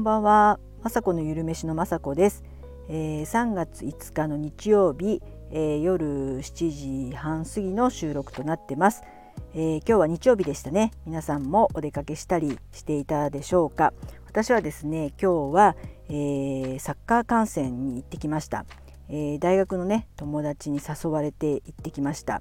んばんは、まさこのゆるめしのまさこです、えー、3月5日の日曜日、えー、夜7時半過ぎの収録となってます、えー、今日は日曜日でしたね。皆さんもお出かけしたりしていたでしょうか。私はですね今日は、えー、サッカー観戦に行ってきました、え大学のね友達に誘われて行ってきました。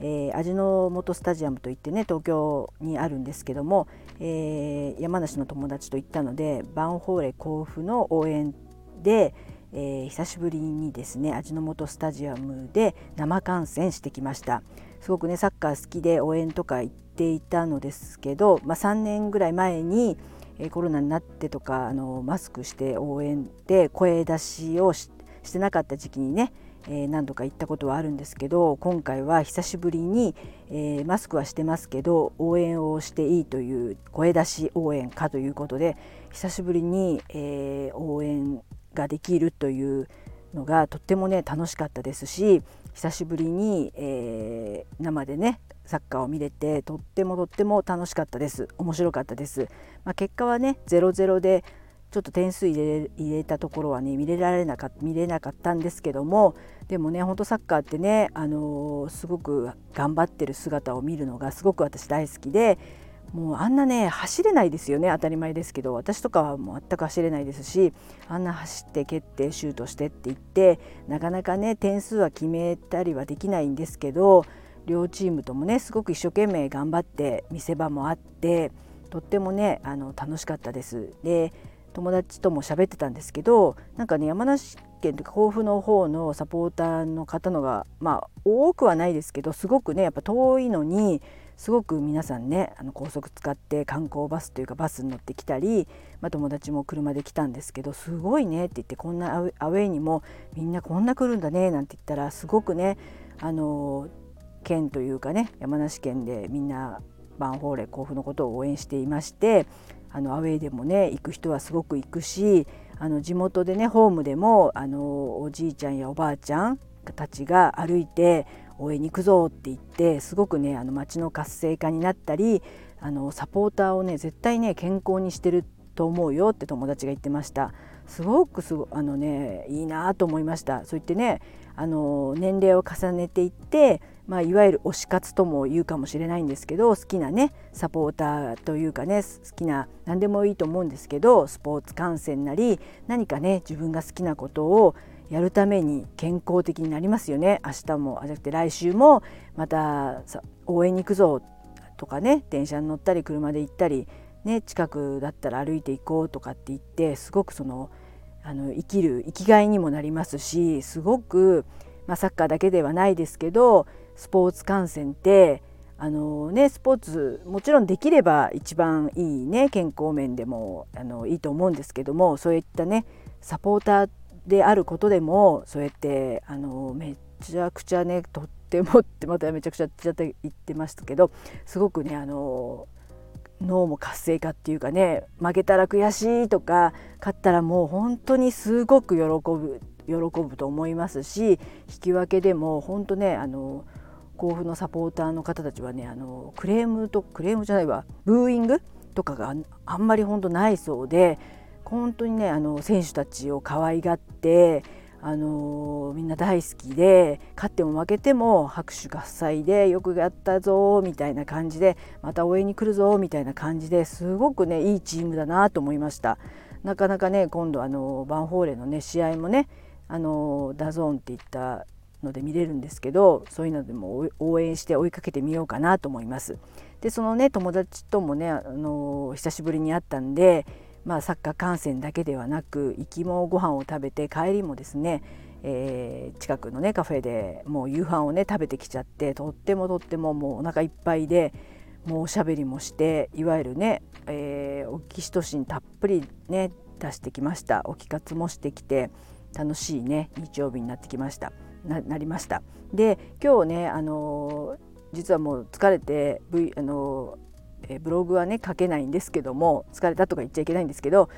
えー、味の素スタジアムといってね東京にあるんですけども、えー、山梨の友達と行ったのでバンホーレ甲府の応援で、えー、久しぶりにですね味の素スタジアムで生観戦してきました。すごくねサッカー好きで応援とか行っていたのですけど、まあ、3年ぐらい前にコロナになってとかあのマスクして応援で声出しをしてなかった時期にねえ、何度か行ったことはあるんですけど今回は久しぶりに、えー、マスクはしてますけど応援をしていいという声出し応援かということで久しぶりに、えー、応援ができるというのがとってもね楽しかったですし久しぶりに、え生でねサッカーを見れてとってもとっても楽しかったです。面白かったです、まあ、結果はね0-0でちょっと点数入れ入れたところはね見れられなか見れなかったんですけどもでもねほんとサッカーってね、あのー、すごく頑張ってる姿を見るのがすごく私大好きでもうあんなね走れないですよね当たり前ですけど私とかはもう全く走れないですしあんな走って蹴ってシュートしてって言ってなかなかね点数は決めたりはできないんですけど両チームともねすごく一生懸命頑張って見せ場もあってとってもねあの楽しかったです。で友達とも喋ってたんですけどなんかね山梨県というか甲府の方のサポーターの方のがまあ多くはないですけどすごくねやっぱ遠いのにすごく皆さんねあの高速使って観光バスというかバスに乗ってきたり、まあ、友達も車で来たんですけどすごいねって言ってこんなアウェイにもみんなこんな来るんだねなんて言ったらすごくねあの県というかね山梨県でみんなバンホーレ甲府のことを応援していましてあのアウェイでもね行く人はすごく行くしあの地元でねホームでもあのおじいちゃんやおばあちゃんたちが歩いて応援に行くぞって言ってすごくねあの街の活性化になったりあのサポーターをね絶対ね健康にしてると思うよって友達が言ってました。すごくすごあのねいいなと思いました。そう言ってねあの年齢を重ねていってまあ、いわゆる推し活とも言うかもしれないんですけど好きなねサポーターというかね好きな何でもいいと思うんですけどスポーツ観戦なり何かね自分が好きなことをやるために健康的になりますよね。明日もあじゃなくて来週もまた応援に行くぞとかね電車に乗ったり車で行ったり、ね、近くだったら歩いていこうとかって言ってすごくそのあの生きる生きがいにもなりますしすごく、まあ、サッカーだけではないですけどスポーツ観戦ってあのね、スポーツもちろんできれば一番いいね健康面でもあのいいと思うんですけどもそういったねサポーターであることでもそうやってあのめちゃくちゃねとってもってまためちゃくちゃ言ってましたけどすごくねあの脳も活性化っていうかね負けたら悔しいとか勝ったらもう本当にすごく喜ぶ喜ぶと思いますし引き分けでも本当ねあの甲府のサポーターの方たちはねあのクレームとクレームじゃないわブーイングとかがあんまり本当ないそうで本当にねあの選手たちを可愛がってあのみんな大好きで勝っても負けても拍手喝采でよくやったぞみたいな感じでまた応援に来るぞみたいな感じですごくねいいチームだなと思いましたなかなかね今度あのヴァンフォーレのね試合もねあのダゾーンっていったので見れるんですけどそういうのでも応援して追いかけてみようかなと思います。でそのね友達ともねあの久しぶりに会ったんで、まあ、サッカー観戦だけではなく行きもご飯を食べて帰りもですね、えー、近くのねカフェでもう夕飯をね食べてきちゃってとってもとってももうお腹いっぱいでもうおしゃべりもしていわゆるね、えー、オキシトシンたっぷりね出してきましたオキ活もしてきて楽しいね日曜日になってきました。なりました。で今日ねあの実はもう疲れて、v、あのえブログはね書けないんですけども疲れたとか言っちゃいけないんですけど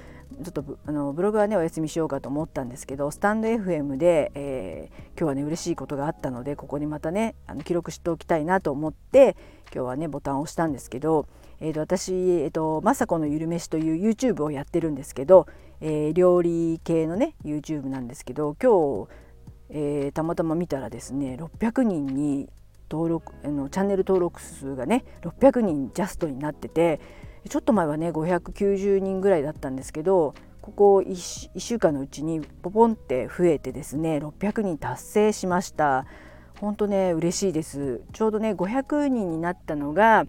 ちょっとあのブログはねお休みしようかと思ったんですけどスタンド FM で、えー、今日はね嬉しいことがあったのでここにまたねあの記録しておきたいなと思って今日はねボタンを押したんですけど、えーと、私、えーと「雅子のゆるめし」という YouTube をやってるんですけど、えー、料理系のね YouTube なんですけど今日、えー、たまたま見たらですね600人に登録あのチャンネル登録数がね600人ジャストになっててちょっと前はね590人ぐらいだったんですけどここ 1, 週間のうちにポポンって増えてですね600人達成しました。本当ね嬉しいです。ちょうどね500人になったのが、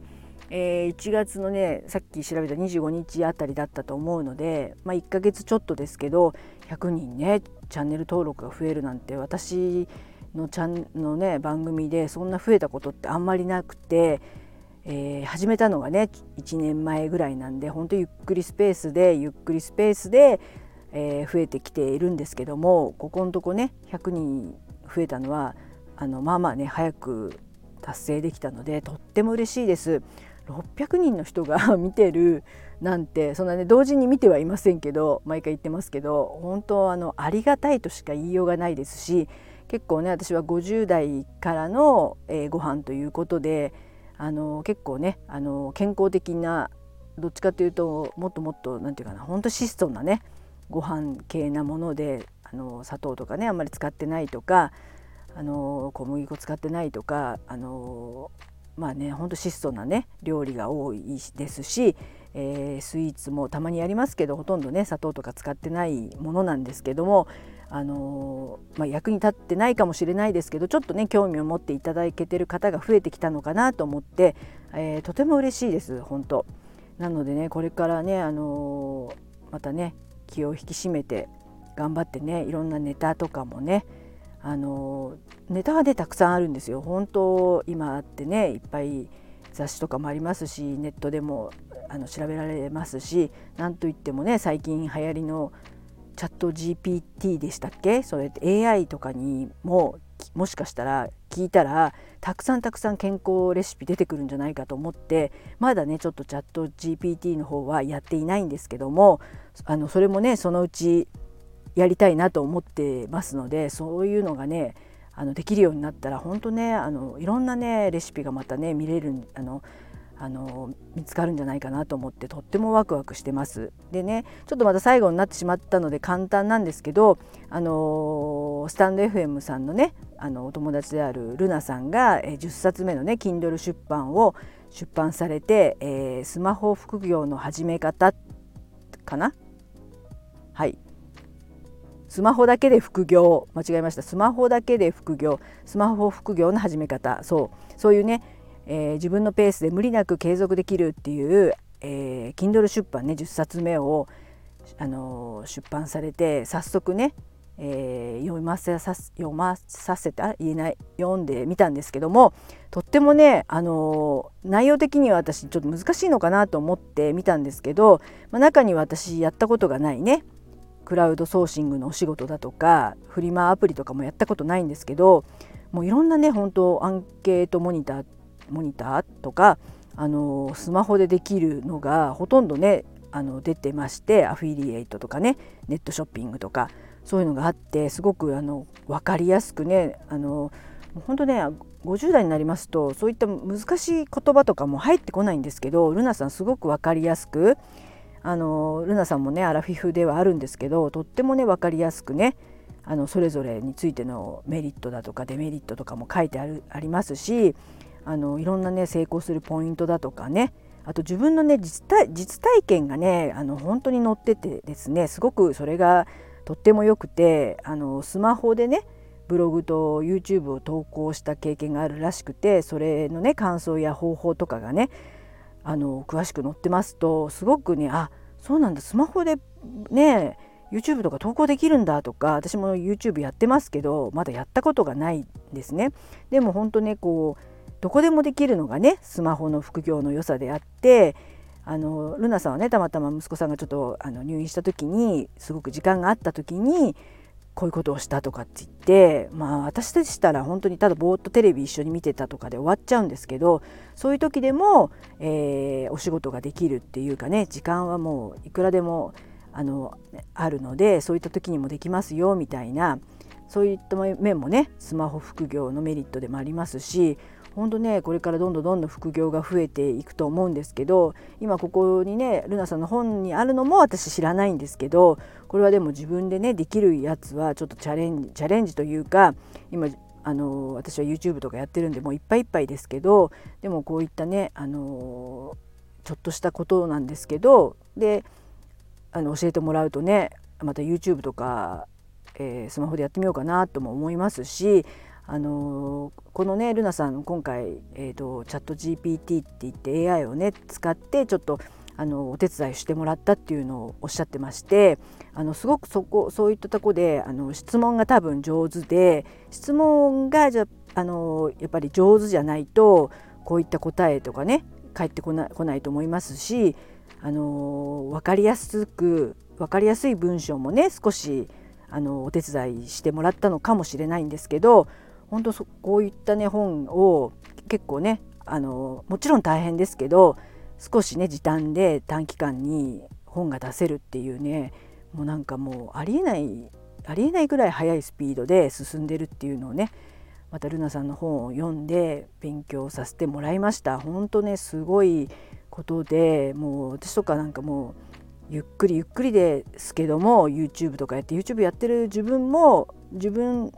えー、1月のねさっき調べた25日あたりだったと思うので、まあ、1ヶ月ちょっとですけど100人ねチャンネル登録が増えるなんて私のチャンのね番組でそんな増えたことってあんまりなくてえー、始めたのがね1年前ぐらいなんで本当ゆっくりスペースでゆっくりスペースで、えー、増えてきているんですけどもここのとこね100人増えたのはあのまあまあね早く達成できたのでとっても嬉しいです。600人の人が 見てるなんてそんなね同時に見てはいませんけど毎回言ってますけど本当あのありがたいとしか言いようがないですし結構ね私は50代からの、えー、ご飯ということであの結構ねあの健康的などっちかというともっともっと何て言うかなほんと質素なねご飯系なものであの砂糖とかねあんまり使ってないとかあの小麦粉使ってないとかあのまあねほんと質素なね料理が多いですし、えー、スイーツもたまにやりますけどほとんどね砂糖とか使ってないものなんですけどもあのまあ、役に立ってないかもしれないですけどちょっとね興味を持っていただけてる方が増えてきたのかなと思って、えー、とても嬉しいです本当なのでねこれからね、あのまたね気を引き締めて頑張ってねいろんなネタとかもねあのネタはねたくさんあるんですよ。本当今あってねいっぱい雑誌とかもありますしネットでもあの調べられますし何といってもね最近流行りのチャット GPT でしたっけ？それ AI とかにももしかしたら聞いたらたくさんたくさん健康レシピ出てくるんじゃないかと思ってまだねちょっとチャット GPT の方はやっていないんですけどもあのそれもねそのうちやりたいなと思ってますのでそういうのがねあのできるようになったら本当ねあのいろんなねレシピがまたね見れるあのあの見つかるんじゃないかなと思ってとってもワクワクしてます。でねちょっとまた最後になってしまったので簡単なんですけどあのスタンド FM さんのねあのお友達であるルナさんが、え10冊目のね Kindle 出版を出版されて、えー、スマホ副業の始め方かな？はいスマホだけで副業。間違えました。スマホだけで副業。スマホ副業の始め方。そう。そういうねえー、自分のペースで無理なく継続できるっていう、えー、Kindle 出版ね10冊目を、あのー、出版されて早速ね、えー、読ませさ読まさせて言えない読んでみたんですけどもとってもね、あのー、内容的には私ちょっと難しいのかなと思って見たんですけど、まあ、中には私やったことがないね。クラウドソーシングのお仕事だとかフリマアプリとかもやったことないんですけどもういろんなね本当アンケートモニターモニターとかあのスマホでできるのがほとんどねあの出てましてアフィリエイトとかねネットショッピングとかそういうのがあってすごくあの分かりやすくねあの本当ね50代になりますとそういった難しい言葉とかも入ってこないんですけどルナさんすごく分かりやすくあのルナさんもねアラフィフではあるんですけどとってもね分かりやすくねあのそれぞれについてのメリットだとかデメリットとかも書いてあるありますしあのいろんなね成功するポイントだとかねあと自分のね実体実体験がねあの本当に載っててですねすごくそれがとっても良くてあのスマホでねブログと YouTube を投稿した経験があるらしくてそれのね感想や方法とかがねあの詳しく載ってますとすごくねあそうなんだスマホでね YouTube とか投稿できるんだとか私も YouTube やってますけどまだやったことがないんですね。でも本当ねこうどこでもできるのがねスマホの副業の良さであってあのルナさんはねたまたま息子さんがちょっとあの入院した時にすごく時間があった時にこういうことをしたとかって言ってまあ私でしたら本当にただぼーっとテレビ一緒に見てたとかで終わっちゃうんですけどそういう時でも、えー、お仕事ができるっていうかね時間はもういくらでもあのあるのでそういった時にもできますよみたいなそういった面もねスマホ副業のメリットでもありますし本当ねこれからどんどんどんどん副業が増えていくと思うんですけど今ここにねルナさんの本にあるのも私知らないんですけどこれはでも自分でねできるやつはちょっとチャレンジチャレンジというか今あの私は YouTube とかやってるんでもういっぱいいっぱいですけどでもこういったねあのちょっとしたことなんですけどであの教えてもらうとねまた YouTube とか、えー、スマホでやってみようかなとも思いますしあのこのねルナさん今回、えーと、チャット GPT って言って AI をね使ってちょっとあのお手伝いしてもらったっていうのをおっしゃってましてあのすごくそこそういったとこであの質問が多分上手で質問がじゃあのやっぱり上手じゃないとこういった答えとかね返ってこな来ないと思いますしあの分かりやすく分かりやすい文章もね少しあのお手伝いしてもらったのかもしれないんですけど本当こういったね本を結構ねあのもちろん大変ですけど少しね時短で短期間に本が出せるっていうねもうなんかもうありえないありえないぐらい速いスピードで進んでるっていうのをねまたルナさんの本を読んで勉強させてもらいました。本当ねすごいことでもう私とかなんかもうゆっくりゆっくりですけども YouTube とかやって YouTube やってる自分も自分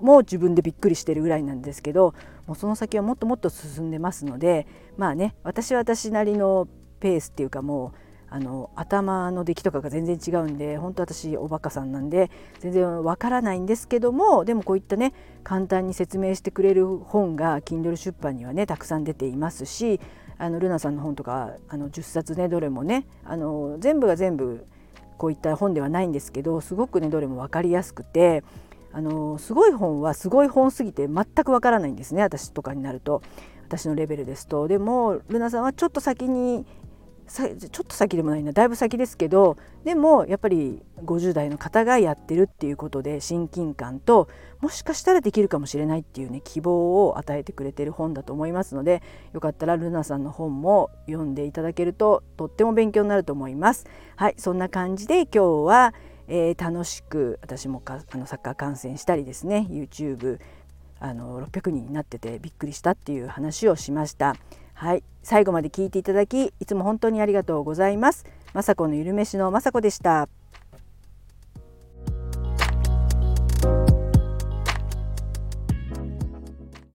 も自分でびっくりしてるぐらいなんですけどもうその先はもっともっと進んでますのでまあね私は私なりのペースっていうかもうあの頭の出来とかが全然違うんで本当私おバカさんなんで全然わからないんですけどもでもこういったね簡単に説明してくれる本が Kindle 出版にはねたくさん出ていますしあのルナさんの本とかあの10冊ねどれもねあの全部が全部こういった本ではないんですけどすごくねどれも分かりやすくてあのすごい本はすごい本すぎて全くわからないんですね私とかになると。私のレベルですと。でもルナさんはちょっと先にちょっと先でもないな。だいぶ先ですけどでもやっぱり50代の方がやってるっていうことで親近感ともしかしたらできるかもしれないっていうね希望を与えてくれてる本だと思いますのでよかったらルナさんの本も読んでいただけるととっても勉強になると思います。はいそんな感じで今日は、えー、楽しく私もかあのサッカー観戦したりですね YouTube あの600人になっててびっくりしたっていう話をしました。はい、最後まで聞いていただきいつも本当にありがとうございます。雅子のゆるめしの雅子でした。